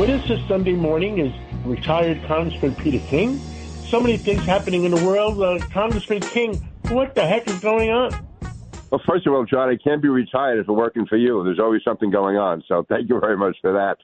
With us this Sunday morning is retired Congressman Peter King. So many things happening in the world. Uh, Congressman King, what the heck is going on? Well, first of all, John, I can't be retired if I'm working for you. There's always something going on. So thank you very much for that.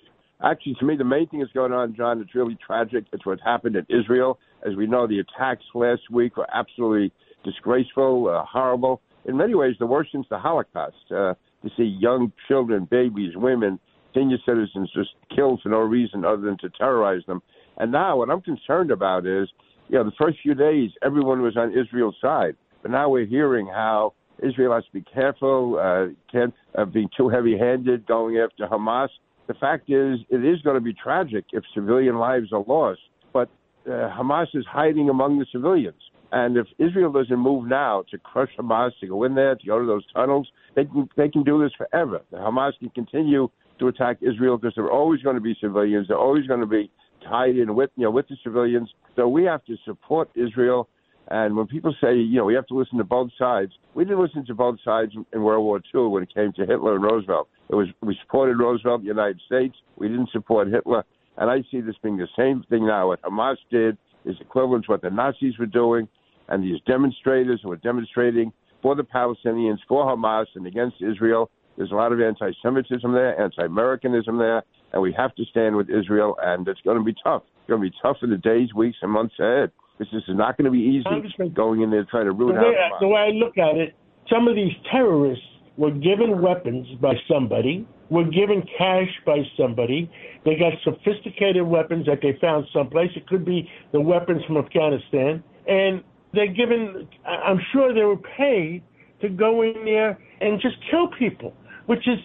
Actually, to me, the main thing that's going on, John, it's really tragic. It's what happened in Israel. As we know, the attacks last week were absolutely disgraceful, uh, horrible. In many ways, the worst since the Holocaust. Uh, to see young children, babies, women, senior citizens just killed for no reason other than to terrorize them. And now, what I'm concerned about is, you know, the first few days, everyone was on Israel's side. But now we're hearing how Israel has to be careful, uh, can't uh, be too heavy-handed going after Hamas. The fact is, it is going to be tragic if civilian lives are lost. But uh, Hamas is hiding among the civilians. And if Israel doesn't move now to crush Hamas, to go in there, to go to those tunnels, they can they can do this forever. Hamas can continue to attack Israel because there are always going to be civilians. They're always going to be tied in with you know with the civilians. So we have to support Israel. And when people say, you know, we have to listen to both sides, we didn't listen to both sides in World War II when it came to Hitler and Roosevelt. It was we supported Roosevelt, the United States. We didn't support Hitler. And I see this being the same thing now. What Hamas did is equivalent to what the Nazis were doing, and these demonstrators who are demonstrating for the Palestinians, for Hamas, and against Israel. There's a lot of anti-Semitism there, anti-Americanism there, and we have to stand with Israel. And it's going to be tough. It's going to be tough in the days, weeks, and months ahead. This is not going to be easy. Going in there trying to ruin the way, the way I look at it, some of these terrorists were given weapons by somebody, were given cash by somebody. They got sophisticated weapons that they found someplace. It could be the weapons from Afghanistan, and they're given. I'm sure they were paid to go in there and just kill people which is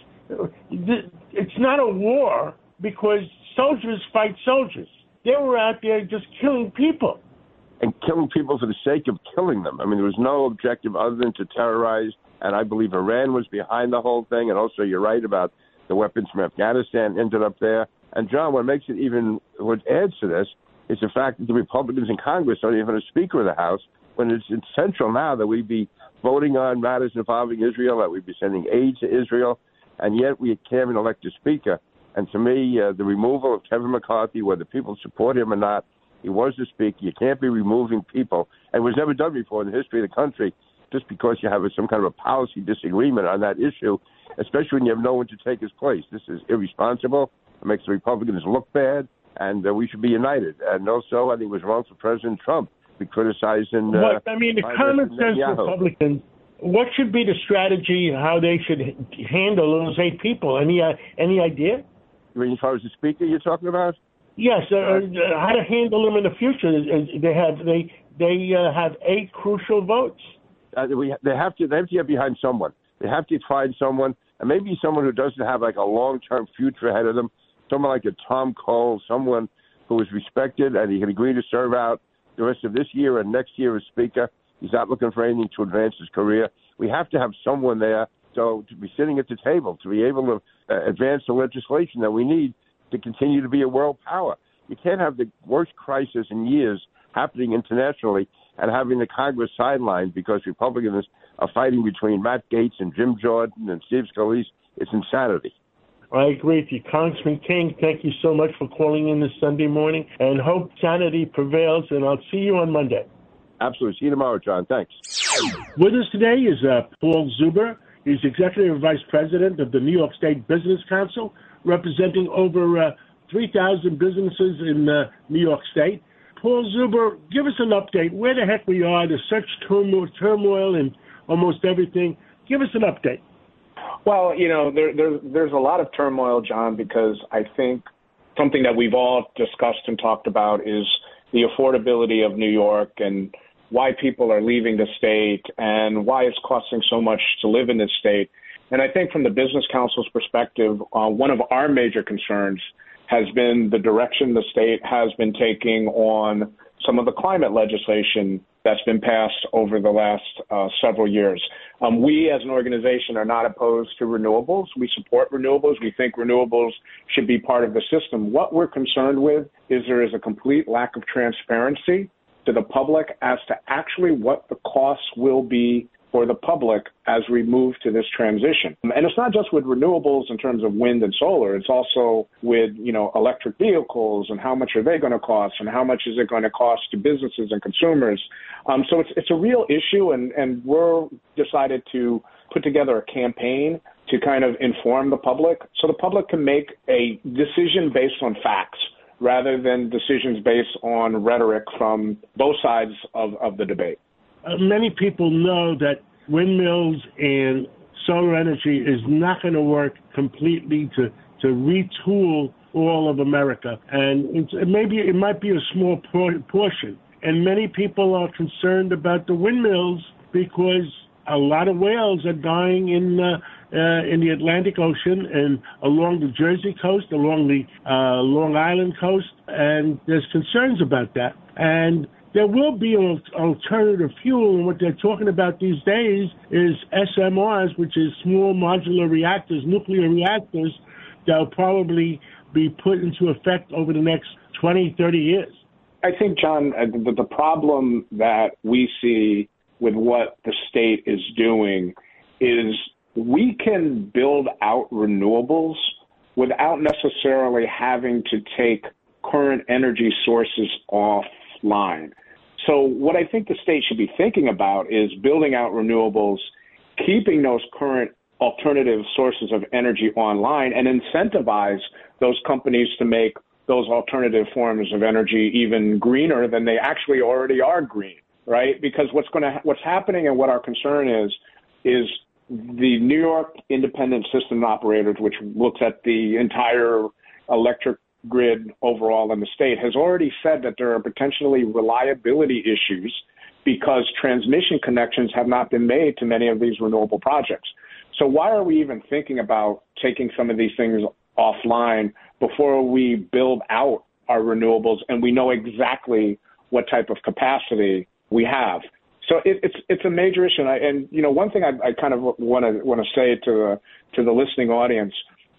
it's not a war because soldiers fight soldiers. They were out there just killing people. And killing people for the sake of killing them. I mean, there was no objective other than to terrorize. And I believe Iran was behind the whole thing. And also, you're right about the weapons from Afghanistan ended up there. And John, what makes it even what adds to this is the fact that the Republicans in Congress don't even have a Speaker of the House when it's essential now that we be voting on matters involving Israel, that we'd be sending aid to Israel, and yet we can't even elect a speaker. And to me, uh, the removal of Kevin McCarthy, whether people support him or not, he was the speaker. You can't be removing people, and it was never done before in the history of the country, just because you have some kind of a policy disagreement on that issue, especially when you have no one to take his place. This is irresponsible. It makes the Republicans look bad, and uh, we should be united. And also, I think it was wrong for President Trump be criticizing. Uh, what, I mean, the common sense Republicans. What should be the strategy? How they should handle those eight people? Any uh, any idea? You mean as far as the speaker you're talking about? Yes, uh, uh, how to handle them in the future? They have they they uh, have eight crucial votes. Uh, we, they have to they have to get behind someone. They have to find someone, and maybe someone who doesn't have like a long term future ahead of them. Someone like a Tom Cole, someone who is respected and he can agree to serve out the rest of this year and next year as Speaker. He's not looking for anything to advance his career. We have to have someone there so to be sitting at the table to be able to uh, advance the legislation that we need to continue to be a world power. You can't have the worst crisis in years happening internationally and having the Congress sidelined because Republicans are fighting between Matt Gaetz and Jim Jordan and Steve Scalise. It's insanity. I agree with you. Congressman King, thank you so much for calling in this Sunday morning and hope sanity prevails. And I'll see you on Monday. Absolutely. See you tomorrow, John. Thanks. With us today is uh, Paul Zuber. He's Executive Vice President of the New York State Business Council, representing over uh, 3,000 businesses in uh, New York State. Paul Zuber, give us an update. Where the heck we are? There's such turmoil, turmoil in almost everything. Give us an update. Well, you know, there, there, there's a lot of turmoil, John, because I think something that we've all discussed and talked about is the affordability of New York and why people are leaving the state and why it's costing so much to live in this state. And I think from the Business Council's perspective, uh, one of our major concerns has been the direction the state has been taking on some of the climate legislation that's been passed over the last uh, several years. Um, we, as an organization, are not opposed to renewables. We support renewables. We think renewables should be part of the system. What we're concerned with is there is a complete lack of transparency to the public as to actually what the costs will be for the public as we move to this transition. And it's not just with renewables in terms of wind and solar. It's also with, you know, electric vehicles and how much are they going to cost and how much is it going to cost to businesses and consumers. Um, so it's, it's a real issue and, and we're decided to put together a campaign to kind of inform the public so the public can make a decision based on facts rather than decisions based on rhetoric from both sides of, of the debate. Uh, many people know that windmills and solar energy is not going to work completely to, to retool all of America. And maybe it might be a small portion. And many people are concerned about the windmills because a lot of whales are dying in uh, uh, in the Atlantic Ocean and along the Jersey coast, along the uh, Long Island coast, and there's concerns about that. And there will be alternative fuel, and what they're talking about these days is SMRs, which is small modular reactors, nuclear reactors, that will probably be put into effect over the next 20, 30 years. I think, John, uh, the, the problem that we see with what the state is doing is we can build out renewables without necessarily having to take current energy sources offline. So, what I think the state should be thinking about is building out renewables, keeping those current alternative sources of energy online, and incentivize those companies to make those alternative forms of energy even greener than they actually already are green, right? Because what's going to what's happening and what our concern is is the New York Independent System Operators, which looks at the entire electric grid overall in the state, has already said that there are potentially reliability issues because transmission connections have not been made to many of these renewable projects. So why are we even thinking about taking some of these things offline before we build out our renewables and we know exactly what type of capacity we have? So it, it's it's a major issue, and, I, and you know one thing I, I kind of want to want to say to the to the listening audience,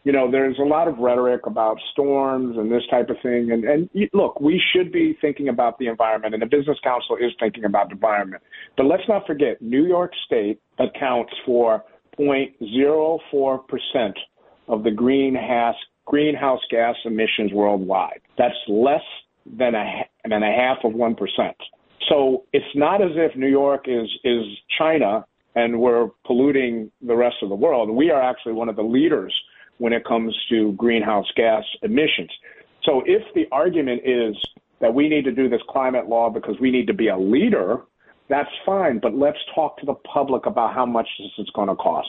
you know, there's a lot of rhetoric about storms and this type of thing, and and look, we should be thinking about the environment, and the Business Council is thinking about the environment, but let's not forget, New York State accounts for 0.04 percent of the greenhouse greenhouse gas emissions worldwide. That's less than a than a half of one percent. So it's not as if New York is is China and we're polluting the rest of the world. We are actually one of the leaders when it comes to greenhouse gas emissions. So if the argument is that we need to do this climate law because we need to be a leader, that's fine. But let's talk to the public about how much this is going to cost.